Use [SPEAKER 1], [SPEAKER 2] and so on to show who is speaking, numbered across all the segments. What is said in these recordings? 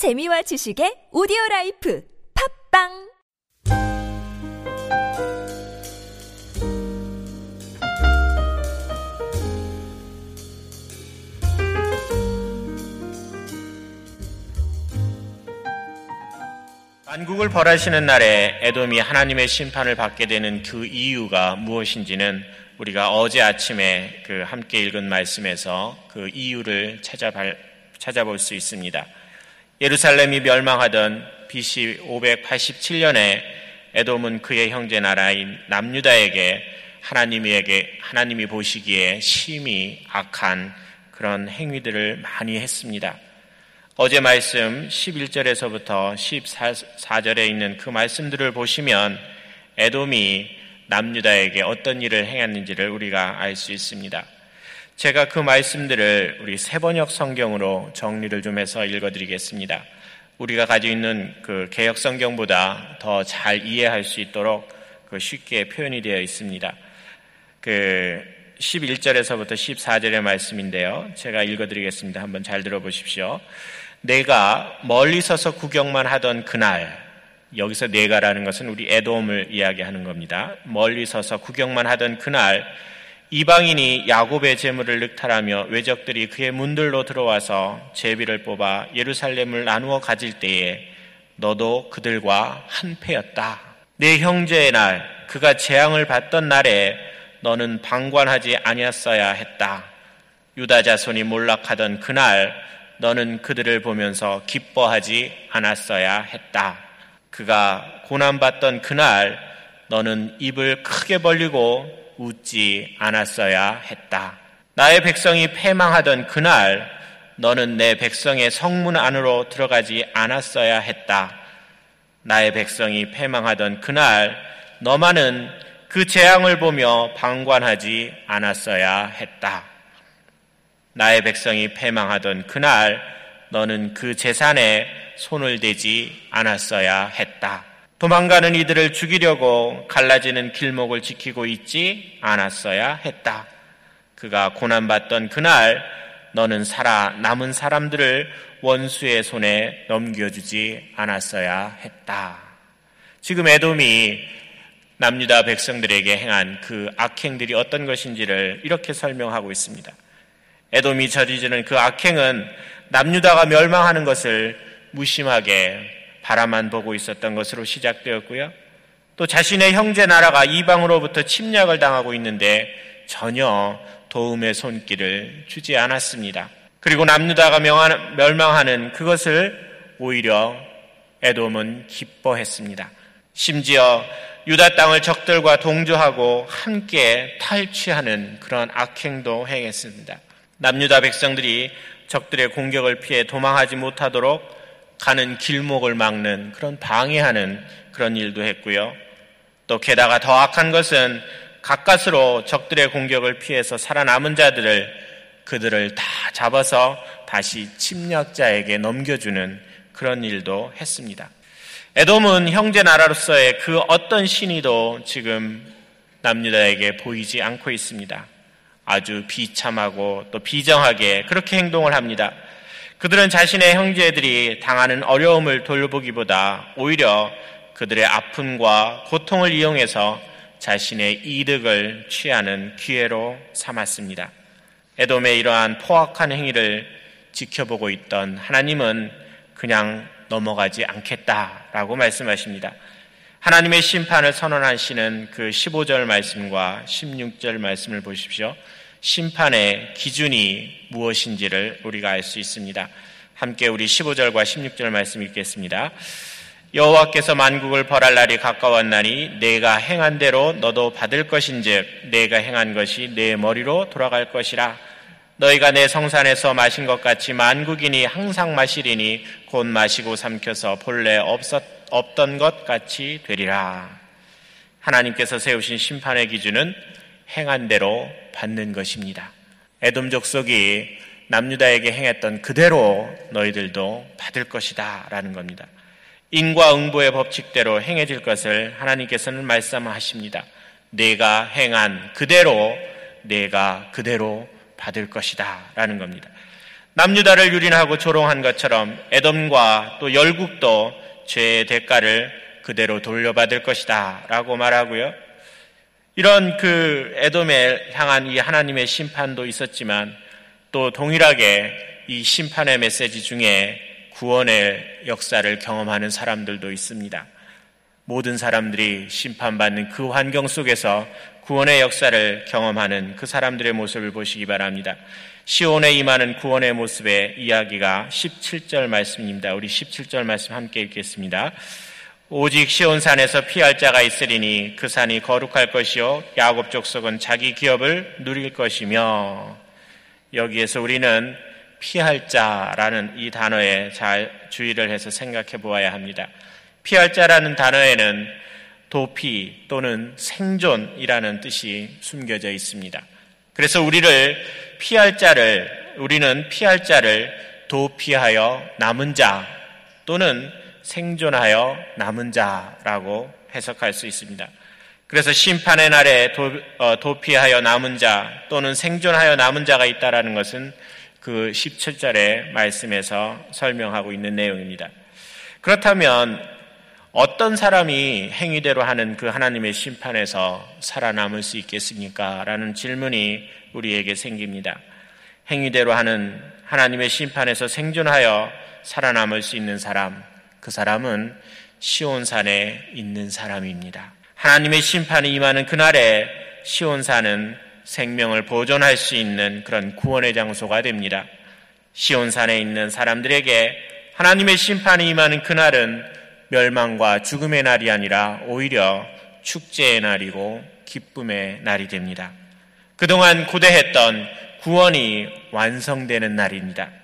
[SPEAKER 1] 재미와 지식의 오디오 life 팟빵
[SPEAKER 2] 만국을 벌하시는 날에 에돔이 하나님의 심판을 받게 되는 그 이유가 무엇인지는 우리가 어제 아침에 그 함께 읽은 말씀에서 그 이유를 찾아볼 수 있습니다. 예루살렘이 멸망하던 BC 587년에 에돔은 그의 형제 나라인 남유다에게 하나님에게 하나님이 보시기에 심히 악한 그런 행위들을 많이 했습니다. 어제 말씀 11절에서부터 14절에 있는 그 말씀들을 보시면 에돔이 남유다에게 어떤 일을 행했는지를 우리가 알 수 있습니다. 제가 그 말씀들을 우리 세번역 성경으로 정리를 좀 해서 읽어드리겠습니다. 우리가 가지고 있는 그 개혁 성경보다 더 잘 이해할 수 있도록 그 쉽게 표현이 되어 있습니다. 그 11절에서부터 14절의 말씀인데요. 제가 읽어드리겠습니다. 한번 잘 들어보십시오. 내가 멀리 서서 구경만 하던 그날, 여기서 내가라는 것은 우리 에돔을 이야기하는 겁니다. 멀리 서서 구경만 하던 그날, 이방인이 야곱의 재물을 늑탈하며 외적들이 그의 문들로 들어와서 제비를 뽑아 예루살렘을 나누어 가질 때에 너도 그들과 한패였다. 내 형제의 날, 그가 재앙을 받던 날에 너는 방관하지 아니었어야 했다. 유다 자손이 몰락하던 그날 너는 그들을 보면서 기뻐하지 않았어야 했다. 그가 고난받던 그날 너는 입을 크게 벌리고 웃지 않았어야 했다. 나의 백성이 패망하던 그날 너는 내 백성의 성문 안으로 들어가지 않았어야 했다. 나의 백성이 패망하던 그날 너만은 그 재앙을 보며 방관하지 않았어야 했다. 나의 백성이 패망하던 그날 너는 그 재산에 손을 대지 않았어야 했다. 도망가는 이들을 죽이려고 갈라지는 길목을 지키고 있지 않았어야 했다. 그가 고난받던 그날 너는 살아 남은 사람들을 원수의 손에 넘겨주지 않았어야 했다. 지금 에돔이 남유다 백성들에게 행한 그 악행들이 어떤 것인지를 이렇게 설명하고 있습니다. 에돔이 저지르는 그 악행은 남유다가 멸망하는 것을 무심하게 바라만 보고 있었던 것으로 시작되었고요. 또 자신의 형제 나라가 이방으로부터 침략을 당하고 있는데 전혀 도움의 손길을 주지 않았습니다. 그리고 남유다가 멸망하는 그것을 오히려 에돔은 기뻐했습니다. 심지어 유다 땅을 적들과 동조하고 함께 탈취하는 그런 악행도 행했습니다. 남유다 백성들이 적들의 공격을 피해 도망하지 못하도록 가는 길목을 막는 그런 방해하는 그런 일도 했고요. 또 게다가 더 악한 것은 가까스로 적들의 공격을 피해서 살아남은 자들을 그들을 다 잡아서 다시 침략자에게 넘겨주는 그런 일도 했습니다. 에돔은 형제 나라로서의 그 어떤 신의도 지금 남유다에게 보이지 않고 있습니다. 아주 비참하고 또 비정하게 그렇게 행동을 합니다. 그들은 자신의 형제들이 당하는 어려움을 돌보기보다 오히려 그들의 아픔과 고통을 이용해서 자신의 이득을 취하는 기회로 삼았습니다. 에돔의 이러한 포악한 행위를 지켜보고 있던 하나님은 그냥 넘어가지 않겠다라고 말씀하십니다. 하나님의 심판을 선언하시는 그 15절 말씀과 16절 말씀을 보십시오. 심판의 기준이 무엇인지를 우리가 알 수 있습니다. 함께 우리 15절과 16절 말씀 읽겠습니다. 여호와께서 만국을 벌할 날이 가까웠나니 내가 행한 대로 너도 받을 것인즉 내가 행한 것이 내 머리로 돌아갈 것이라 너희가 내 성산에서 마신 것 같이 만국인이 항상 마시리니 곧 마시고 삼켜서 본래 없었, 없던 것 같이 되리라. 하나님께서 세우신 심판의 기준은 행한 대로 받는 것입니다. 에돔 족속이 남유다에게 행했던 그대로 너희들도 받을 것이다 라는 겁니다. 인과응보의 법칙대로 행해질 것을 하나님께서는 말씀하십니다. 내가 행한 그대로 내가 그대로 받을 것이다 라는 겁니다. 남유다를 유린하고 조롱한 것처럼 에돔과 또 열국도 죄의 대가를 그대로 돌려받을 것이다 라고 말하고요. 이런 그 에돔에 향한 이 하나님의 심판도 있었지만 또 동일하게 이 심판의 메시지 중에 구원의 역사를 경험하는 사람들도 있습니다. 모든 사람들이 심판받는 그 환경 속에서 구원의 역사를 경험하는 그 사람들의 모습을 보시기 바랍니다. 시온에 임하는 구원의 모습의 이야기가 17절 말씀입니다. 우리 17절 말씀 함께 읽겠습니다. 오직 시온산에서 피할 자가 있으리니 그 산이 거룩할 것이요 야곱 족속은 자기 기업을 누릴 것이며 여기에서 우리는 피할 자라는 이 단어에 잘 주의를 해서 생각해 보아야 합니다. 피할 자라는 단어에는 도피 또는 생존이라는 뜻이 숨겨져 있습니다. 그래서 우리를 피할 자를 우리는 피할 자를 도피하여 남은 자 또는 생존하여 남은 자라고 해석할 수 있습니다. 그래서 심판의 날에 도, 어, 피하여 남은 자 또는 생존하여 남은 자가 있다라는 것은 그 17절의 말씀에서 설명하고 있는 내용입니다. 그렇다면 어떤 사람이 행위대로 하는 그 하나님의 심판에서 살아남을 수 있겠습니까? 라는 질문이 우리에게 생깁니다. 행위대로 하는 하나님의 심판에서 생존하여 살아남을 수 있는 사람, 그 사람은 시온산에 있는 사람입니다. 하나님의 심판이 임하는 그날에 시온산은 생명을 보존할 수 있는 그런 구원의 장소가 됩니다. 시온산에 있는 사람들에게 하나님의 심판이 임하는 그날은 멸망과 죽음의 날이 아니라 오히려 축제의 날이고 기쁨의 날이 됩니다. 그동안 고대했던 구원이 완성되는 날입니다.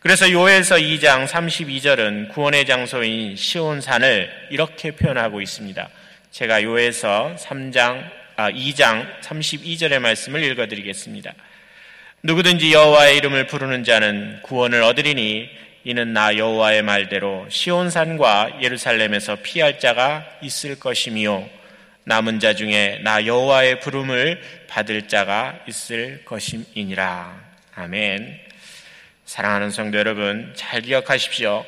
[SPEAKER 2] 그래서 요에서 2장 32절은 구원의 장소인 시온산을 이렇게 표현하고 있습니다. 제가 요에서 3장 아 2장 32절의 말씀을 읽어 드리겠습니다. 누구든지 여호와의 이름을 부르는 자는 구원을 얻으리니 이는 나 여호와의 말대로 시온산과 예루살렘에서 피할 자가 있을 것이미요 남은 자 중에 나 여호와의 부름을 받을 자가 있을 것임이니라. 아멘. 사랑하는 성도 여러분, 잘 기억하십시오.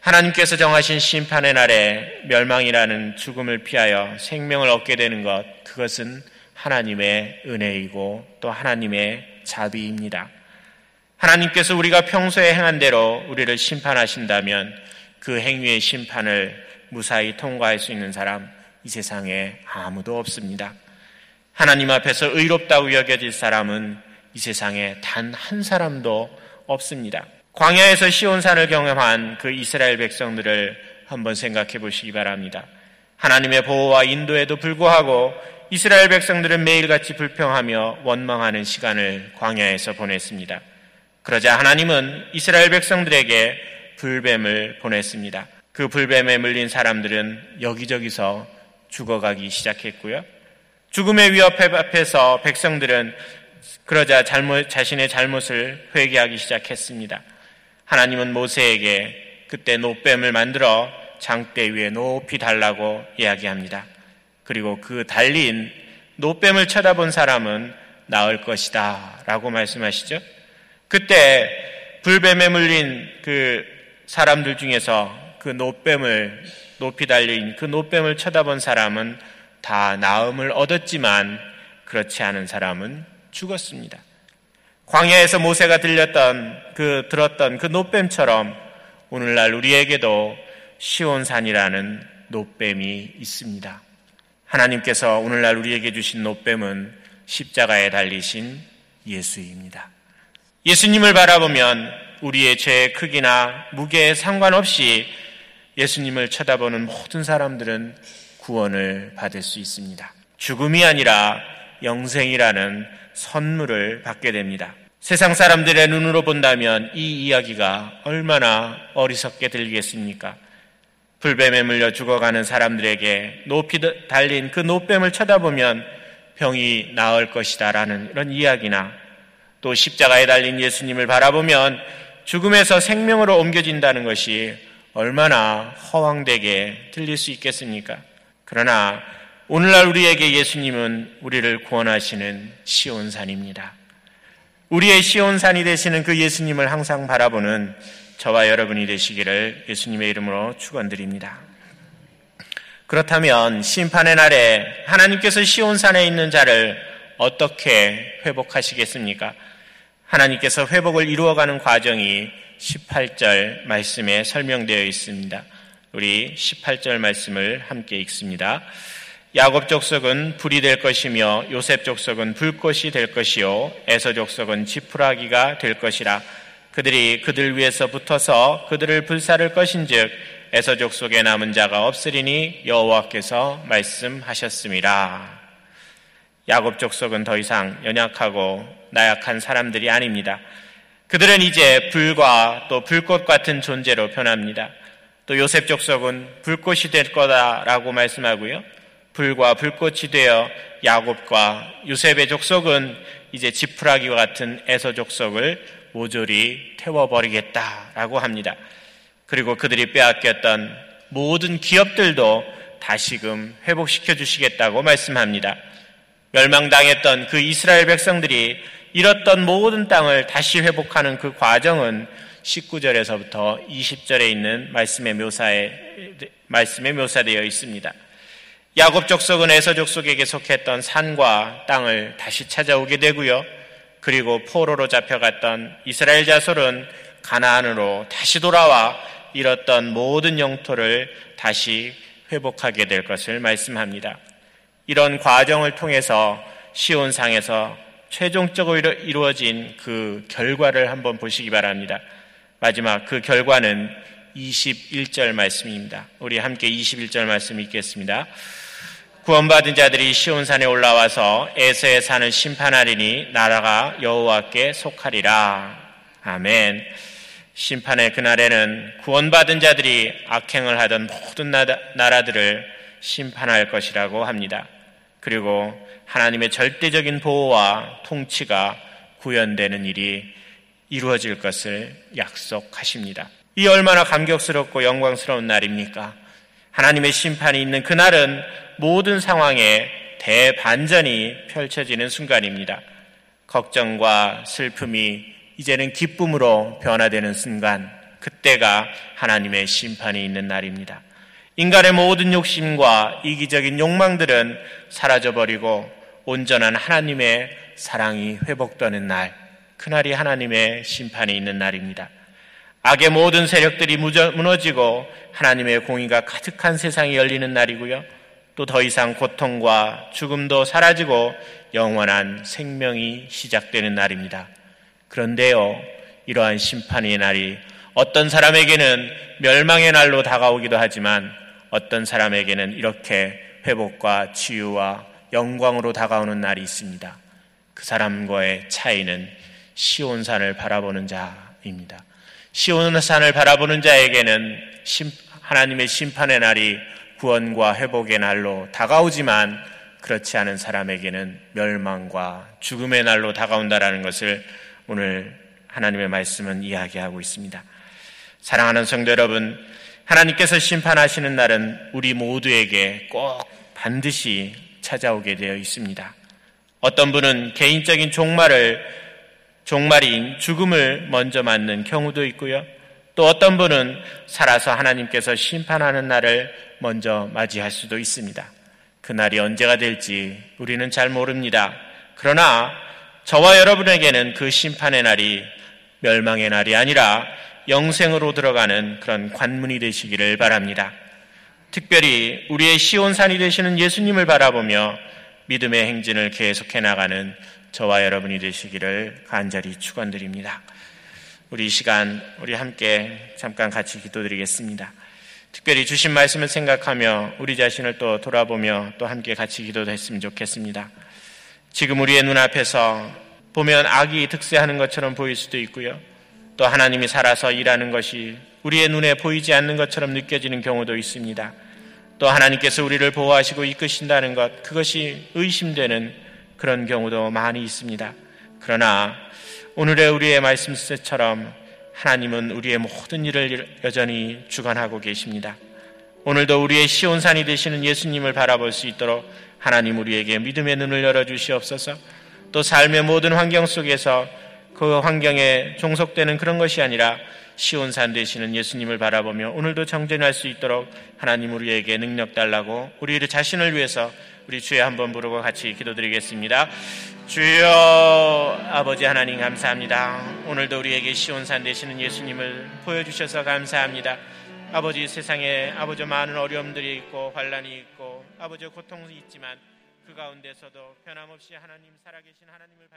[SPEAKER 2] 하나님께서 정하신 심판의 날에 멸망이라는 죽음을 피하여 생명을 얻게 되는 것, 그것은 하나님의 은혜이고 또 하나님의 자비입니다. 하나님께서 우리가 평소에 행한 대로 우리를 심판하신다면 그 행위의 심판을 무사히 통과할 수 있는 사람 이 세상에 아무도 없습니다. 하나님 앞에서 의롭다고 여겨질 사람은 이 세상에 단 한 사람도 없습니다. 광야에서 시온산을 경험한 그 이스라엘 백성들을 한번 생각해 보시기 바랍니다. 하나님의 보호와 인도에도 불구하고 이스라엘 백성들은 매일같이 불평하며 원망하는 시간을 광야에서 보냈습니다. 그러자 하나님은 이스라엘 백성들에게 불뱀을 보냈습니다. 그 불뱀에 물린 사람들은 여기저기서 죽어가기 시작했고요. 죽음의 위협 앞에서 백성들은 그러자 잘못, 자신의 잘못을 회개하기 시작했습니다. 하나님은 모세에게 그때 노뱀을 만들어 장대 위에 높이 달라고 이야기합니다. 그리고 그 달린 노뱀을 쳐다본 사람은 나을 것이다 라고 말씀하시죠. 그때 불뱀에 물린 그 사람들 중에서 그 노뱀을 높이 달린 그 노뱀을 쳐다본 사람은 다 나음을 얻었지만 그렇지 않은 사람은 죽었습니다. 광야에서 모세가 들렸던 그 들었던 그 노뱀처럼 오늘날 우리에게도 시온산이라는 노뱀이 있습니다. 하나님께서 오늘날 우리에게 주신 노뱀은 십자가에 달리신 예수입니다. 예수님을 바라보면 우리의 죄의 크기나 무게에 상관없이 예수님을 쳐다보는 모든 사람들은 구원을 받을 수 있습니다. 죽음이 아니라 영생이라는 선물을 받게 됩니다. 세상 사람들의 눈으로 본다면 이 이야기가 얼마나 어리석게 들리겠습니까? 불뱀에 물려 죽어가는 사람들에게 높이 달린 그 노뱀을 쳐다보면 병이 나을 것이다 라는 이런 이야기나 또 십자가에 달린 예수님을 바라보면 죽음에서 생명으로 옮겨진다는 것이 얼마나 허황되게 들릴 수 있겠습니까? 그러나 오늘날 우리에게 예수님은 우리를 구원하시는 시온산입니다. 우리의 시온산이 되시는 그 예수님을 항상 바라보는 저와 여러분이 되시기를 예수님의 이름으로 축원드립니다. 그렇다면 심판의 날에 하나님께서 시온산에 있는 자를 어떻게 회복하시겠습니까? 하나님께서 회복을 이루어가는 과정이 18절 말씀에 설명되어 있습니다. 우리 18절 말씀을 함께 읽습니다. 야곱 족속은 불이 될 것이며 요셉 족속은 불꽃이 될 것이요 에서 족속은 지푸라기가 될 것이라 그들이 그들 위에서 붙어서 그들을 불사를 것인즉 에서 족 속에 남은 자가 없으리니 여호와께서 말씀하셨습니다. 야곱 족속은 더 이상 연약하고 나약한 사람들이 아닙니다. 그들은 이제 불과 또 불꽃 같은 존재로 변합니다. 또 요셉 족속은 불꽃이 될 거다라고 말씀하고요. 불과 불꽃이 되어 야곱과 요셉의 족속은 이제 지푸라기와 같은 에서 족속을 모조리 태워버리겠다라고 합니다. 그리고 그들이 빼앗겼던 모든 기업들도 다시금 회복시켜 주시겠다고 말씀합니다. 멸망당했던 그 이스라엘 백성들이 잃었던 모든 땅을 다시 회복하는 그 과정은 19절에서부터 20절에 있는 말씀의 묘사에 말씀에 묘사되어 있습니다. 야곱 족속은 에서 족속에게 속했던 산과 땅을 다시 찾아오게 되고요. 그리고 포로로 잡혀갔던 이스라엘 자손은 가나안으로 다시 돌아와 잃었던 모든 영토를 다시 회복하게 될 것을 말씀합니다. 이런 과정을 통해서 시온상에서 최종적으로 이루어진 그 결과를 한번 보시기 바랍니다. 마지막 그 결과는 21절 말씀입니다. 우리 함께 21절 말씀 읽겠습니다. 구원받은 자들이 시온산에 올라와서 에서에 사는 심판하리니 나라가 여호와께 속하리라. 아멘. 심판의 그날에는 구원받은 자들이 악행을 하던 모든 나라들을 심판할 것이라고 합니다. 그리고 하나님의 절대적인 보호와 통치가 구현되는 일이 이루어질 것을 약속하십니다. 이 얼마나 감격스럽고 영광스러운 날입니까? 하나님의 심판이 있는 그날은 모든 상황에 대반전이 펼쳐지는 순간입니다. 걱정과 슬픔이 이제는 기쁨으로 변화되는 순간, 그때가 하나님의 심판이 있는 날입니다. 인간의 모든 욕심과 이기적인 욕망들은 사라져버리고 온전한 하나님의 사랑이 회복되는 날, 그날이 하나님의 심판이 있는 날입니다. 악의 모든 세력들이 무너지고 하나님의 공의가 가득한 세상이 열리는 날이고요. 또 더 이상 고통과 죽음도 사라지고 영원한 생명이 시작되는 날입니다. 그런데요, 이러한 심판의 날이 어떤 사람에게는 멸망의 날로 다가오기도 하지만 어떤 사람에게는 이렇게 회복과 치유와 영광으로 다가오는 날이 있습니다. 그 사람과의 차이는 시온산을 바라보는 자입니다. 시온산을 바라보는 자에게는 하나님의 심판의 날이 구원과 회복의 날로 다가오지만 그렇지 않은 사람에게는 멸망과 죽음의 날로 다가온다라는 것을 오늘 하나님의 말씀은 이야기하고 있습니다. 사랑하는 성도 여러분, 하나님께서 심판하시는 날은 우리 모두에게 꼭 반드시 찾아오게 되어 있습니다. 어떤 분은 개인적인 종말을 종말인 죽음을 먼저 맞는 경우도 있고요. 또 어떤 분은 살아서 하나님께서 심판하는 날을 먼저 맞이할 수도 있습니다. 그 날이 언제가 될지 우리는 잘 모릅니다. 그러나 저와 여러분에게는 그 심판의 날이 멸망의 날이 아니라 영생으로 들어가는 그런 관문이 되시기를 바랍니다. 특별히 우리의 시온산이 되시는 예수님을 바라보며 믿음의 행진을 계속해 나가는 저와 여러분이 되시기를 간절히 축원드립니다. 우리 시간 우리 함께 잠깐 같이 기도드리겠습니다. 특별히 주신 말씀을 생각하며 우리 자신을 또 돌아보며 또 함께 같이 기도도 했으면 좋겠습니다. 지금 우리의 눈앞에서 보면 악이 득세하는 것처럼 보일 수도 있고요. 또 하나님이 살아서 일하는 것이 우리의 눈에 보이지 않는 것처럼 느껴지는 경우도 있습니다. 또 하나님께서 우리를 보호하시고 이끄신다는 것, 그것이 의심되는 그런 경우도 많이 있습니다. 그러나 오늘의 우리의 말씀처럼 하나님은 우리의 모든 일을 여전히 주관하고 계십니다. 오늘도 우리의 시온산이 되시는 예수님을 바라볼 수 있도록 하나님 우리에게 믿음의 눈을 열어 주시옵소서 또 삶의 모든 환경 속에서 그 환경에 종속되는 그런 것이 아니라 시온산 되시는 예수님을 바라보며 오늘도 정전할 수 있도록 하나님 우리에게 능력 달라고 우리 자신을 위해서 우리 주에 한번 부르고 같이 기도드리겠습니다. 주여 아버지 하나님 감사합니다. 오늘도 우리에게 시온산 되시는 예수님을 보여주셔서 감사합니다. 아버지 세상에 아버지 많은 어려움들이 있고 환란이 있고 아버지 고통이 있지만 그 가운데서도 변함없이 하나님 살아계신 하나님을 발견